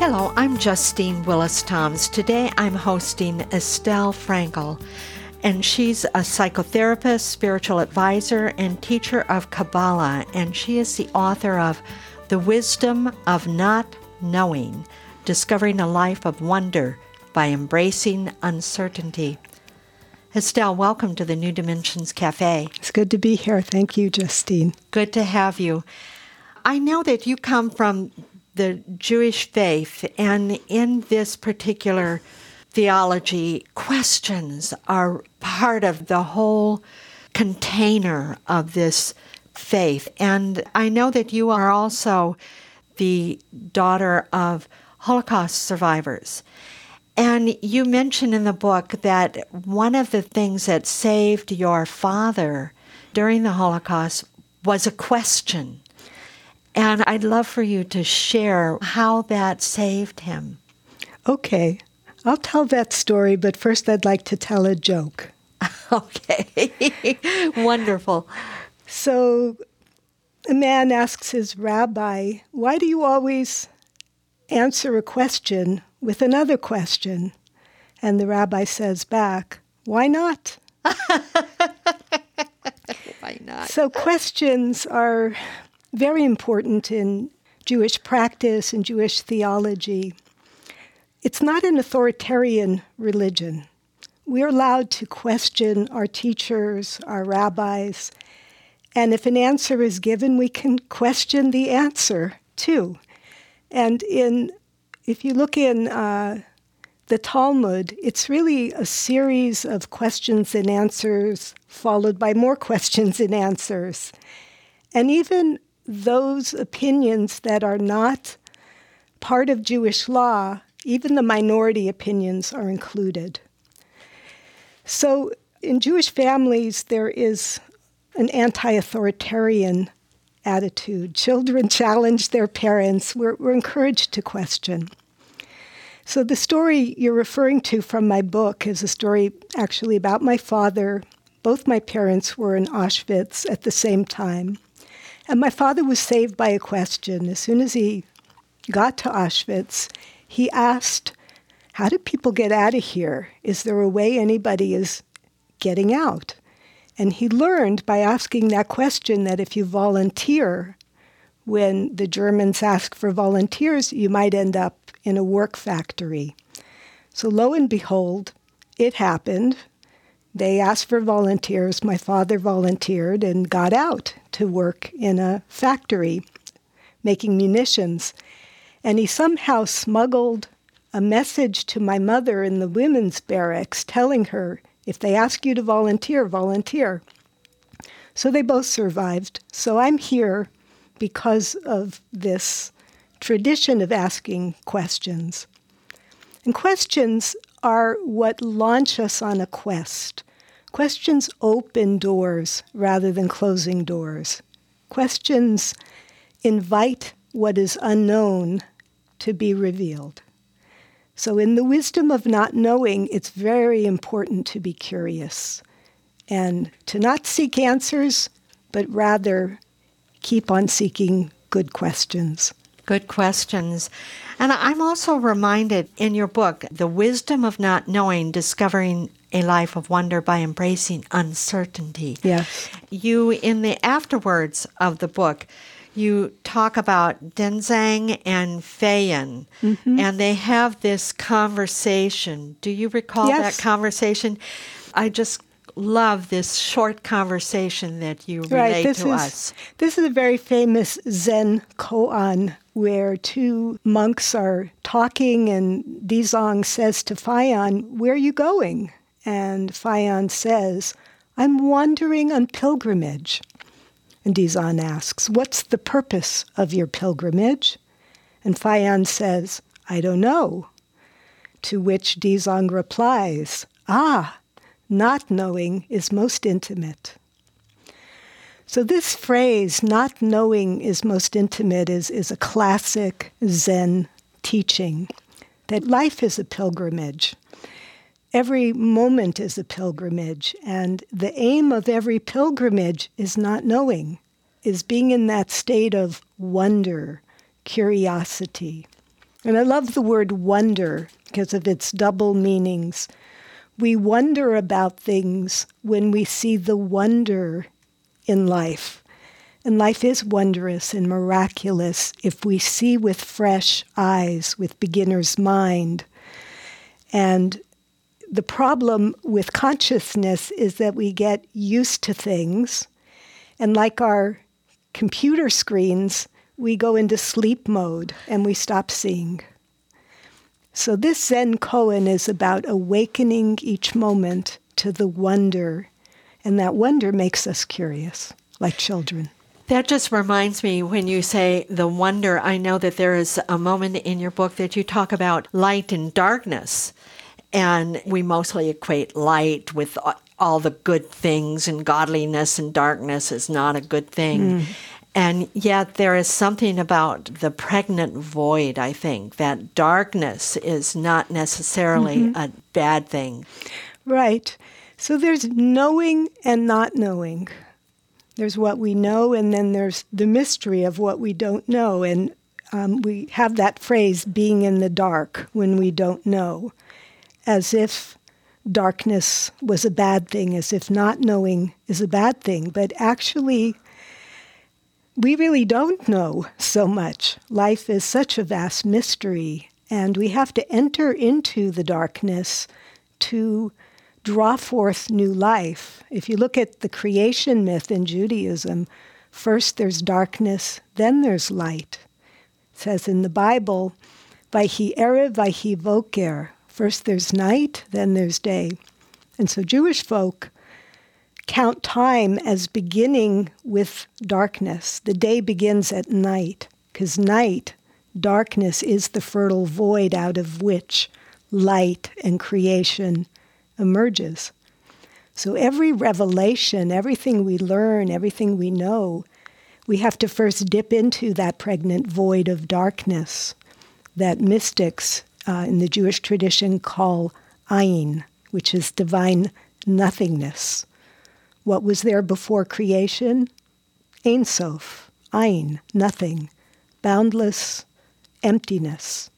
Hello, I'm Justine Willis Toms. Today I'm hosting Estelle Frankel, and she's a psychotherapist, spiritual advisor, and teacher of Kabbalah, and she is the author of The Wisdom of Not Knowing Discovering a Life of Wonder by Embracing Uncertainty. Estelle, welcome to the New Dimensions Cafe. It's good to be here. Thank you, Justine. Good to have you. I know that you come from the Jewish faith, and in this particular theology, questions are part of the whole container of this faith. And I know that you are also the daughter of Holocaust survivors. And you mention in the book that one of the things that saved your father during the Holocaust was a question. And I'd love for you to share how that saved him. Okay, I'll tell that story, but first I'd like to tell a joke. okay, wonderful. So a man asks his rabbi, Why do you always answer a question with another question? And the rabbi says back, Why not? Why not? So questions are very important in Jewish practice and Jewish theology. It's not an authoritarian religion. We're allowed to question our teachers, our rabbis, and if an answer is given, we can question the answer too. And in, if you look in uh, the Talmud, it's really a series of questions and answers, followed by more questions and answers. And even those opinions that are not part of Jewish law, even the minority opinions are included. So, in Jewish families, there is an anti authoritarian attitude. Children challenge their parents, we're, we're, encouraged to question. So, the story you're referring to from my book is a story actually about my father. Both my parents were in Auschwitz at the same time. And my father was saved by a question. As soon as he got to Auschwitz, he asked, How do people get out of here? Is there a way anybody is getting out? And he learned by asking that question that if you volunteer, when the Germans ask for volunteers, you might end up in a work factory. So lo and behold, it happened. They asked for volunteers. My father volunteered and got out to work in a factory making munitions. And he somehow smuggled a message to my mother in the women's barracks telling her, if they ask you to volunteer, volunteer. So they both survived. So I'm here because of this tradition of asking questions. And questions are what launch us on a quest. Questions open doors rather than closing doors. Questions invite what is unknown to be revealed. So, in the wisdom of not knowing, it's very important to be curious and to not seek answers, but rather keep on seeking good questions. Good questions. And I'm also reminded in your book, The Wisdom of Not Knowing Discovering a Life of Wonder by Embracing Uncertainty. Yes. You, in the afterwards of the book, you talk about Dizang and Fayan, mm-hmm. and they have this conversation. Do you recall yes. that conversation? I just love this short conversation that you relate right, this to is, us. This is a very famous Zen koan where two monks are talking, and Dizang says to Fayan, Where are you going? And Fayan says, I'm wandering on pilgrimage. And Dizang asks, What's the purpose of your pilgrimage? And Fayan says, I don't know. To which Dizang replies, Ah, not knowing is most intimate. So, this phrase, not knowing is most intimate, is, is a classic Zen teaching that life is a pilgrimage. Every moment is a pilgrimage, and the aim of every pilgrimage is not knowing, is being in that state of wonder, curiosity. And I love the word wonder because of its double meanings. We wonder about things when we see the wonder in life. And life is wondrous and miraculous if we see with fresh eyes, with beginner's mind. And the problem with consciousness is that we get used to things. And like our computer screens, we go into sleep mode and we stop seeing. So, this Zen koan is about awakening each moment to the wonder and that wonder makes us curious, like children. That just reminds me when you say the wonder, I know that there is a moment in your book that you talk about light and darkness. And we mostly equate light with all the good things, and godliness and darkness is not a good thing. Mm. And yet, there is something about the pregnant void, I think, that darkness is not necessarily mm-hmm. a bad thing. Right. So there's knowing and not knowing. There's what we know, and then there's the mystery of what we don't know. And um, we have that phrase, being in the dark, when we don't know, as if darkness was a bad thing, as if not knowing is a bad thing. But actually, we really don't know so much. Life is such a vast mystery, and we have to enter into the darkness to draw forth new life. If you look at the creation myth in Judaism, first there's darkness, then there's light. It says in the Bible, Vayhi Erev, Vayhi Voker. First there's night, then there's day. And so Jewish folk count time as beginning with darkness. The day begins at night, because night, darkness, is the fertile void out of which light and creation emerges. So every revelation, everything we learn, everything we know, we have to first dip into that pregnant void of darkness that mystics uh, in the Jewish tradition call ayin, which is divine nothingness. What was there before creation? Ein Sof, ayin, nothing, boundless emptiness,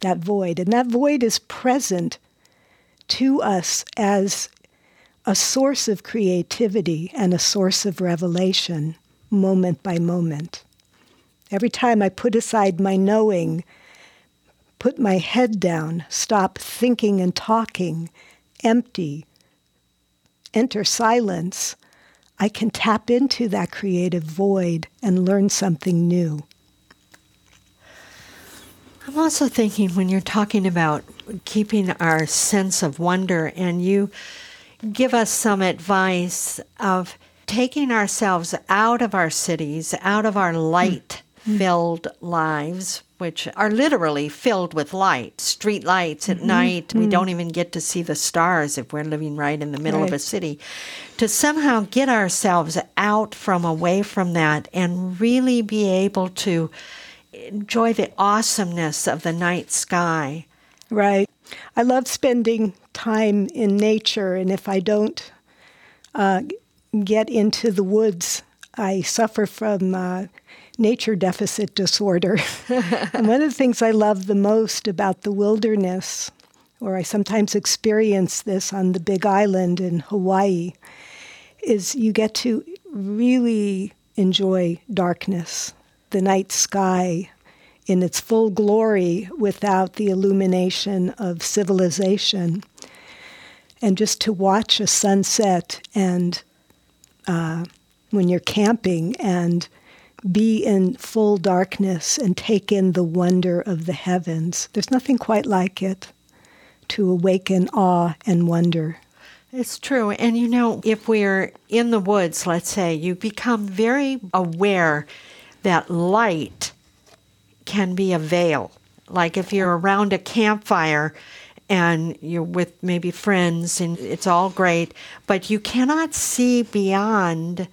that void. And that void is present to us as a source of creativity and a source of revelation, moment by moment. Every time I put aside my knowing, put my head down, stop thinking and talking, empty, enter silence, I can tap into that creative void and learn something new. I'm also thinking when you're talking about keeping our sense of wonder, and you give us some advice of taking ourselves out of our cities, out of our hmm. light filled lives, which are literally filled with light, street lights at mm-hmm. night. Mm-hmm. We don't even get to see the stars if we're living right in the middle right. of a city. To somehow get ourselves out from away from that and really be able to enjoy the awesomeness of the night sky. Right. I love spending time in nature, and if I don't uh, get into the woods, I suffer from uh, nature deficit disorder. and one of the things I love the most about the wilderness, or I sometimes experience this on the Big Island in Hawaii, is you get to really enjoy darkness the night sky in its full glory without the illumination of civilization. And just to watch a sunset and uh, when you're camping and be in full darkness and take in the wonder of the heavens. There's nothing quite like it to awaken awe and wonder. It's true. And you know, if we're in the woods, let's say, you become very aware that light can be a veil. Like if you're around a campfire and you're with maybe friends and it's all great, but you cannot see beyond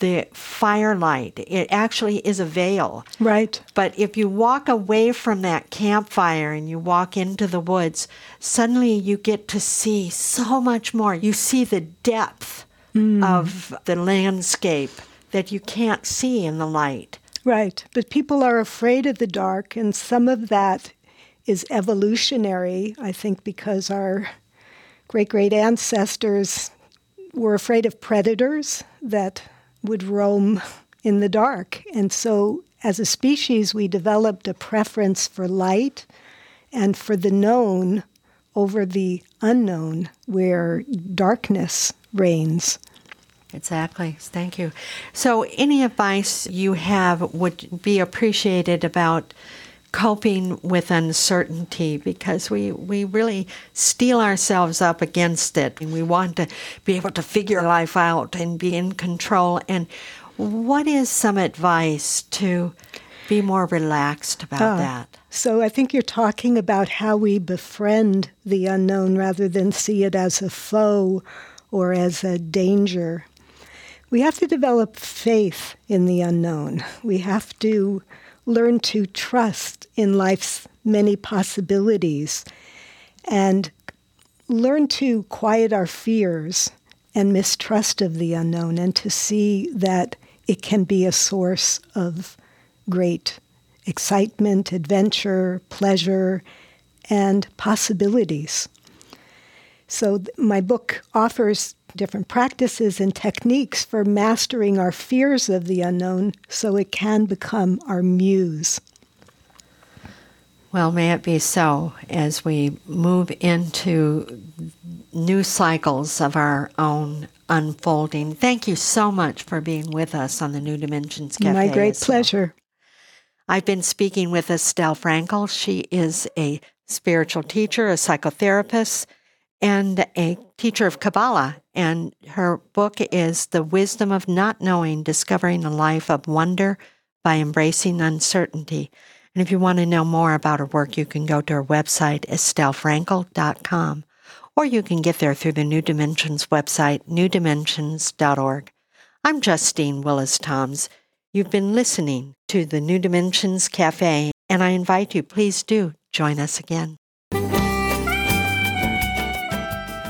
the firelight. It actually is a veil. Right. But if you walk away from that campfire and you walk into the woods, suddenly you get to see so much more. You see the depth mm. of the landscape that you can't see in the light. Right. But people are afraid of the dark, and some of that is evolutionary, I think, because our great great ancestors were afraid of predators that would roam in the dark. And so, as a species, we developed a preference for light and for the known over the unknown, where darkness reigns. Exactly. Thank you. So, any advice you have would be appreciated about coping with uncertainty because we, we really steel ourselves up against it and we want to be able to figure life out and be in control. And what is some advice to be more relaxed about uh, that? So I think you're talking about how we befriend the unknown rather than see it as a foe or as a danger. We have to develop faith in the unknown. We have to learn to trust in life's many possibilities and learn to quiet our fears and mistrust of the unknown and to see that it can be a source of great excitement, adventure, pleasure, and possibilities. So, my book offers different practices and techniques for mastering our fears of the unknown so it can become our muse. Well, may it be so as we move into new cycles of our own unfolding. Thank you so much for being with us on the New Dimensions Cafe. My great pleasure. I've been speaking with Estelle Frankel. She is a spiritual teacher, a psychotherapist, and a teacher of Kabbalah. And her book is The Wisdom of Not Knowing Discovering a Life of Wonder by Embracing Uncertainty. And if you want to know more about her work, you can go to her website, estellefrankel.com, or you can get there through the New Dimensions website, newdimensions.org. I'm Justine Willis Toms. You've been listening to the New Dimensions Cafe, and I invite you, please do join us again.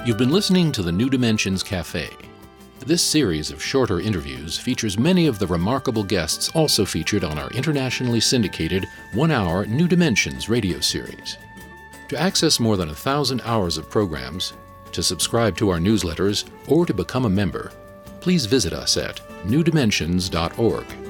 You've been listening to the New Dimensions Cafe. This series of shorter interviews features many of the remarkable guests also featured on our internationally syndicated one hour New Dimensions radio series. To access more than a thousand hours of programs, to subscribe to our newsletters, or to become a member, please visit us at newdimensions.org.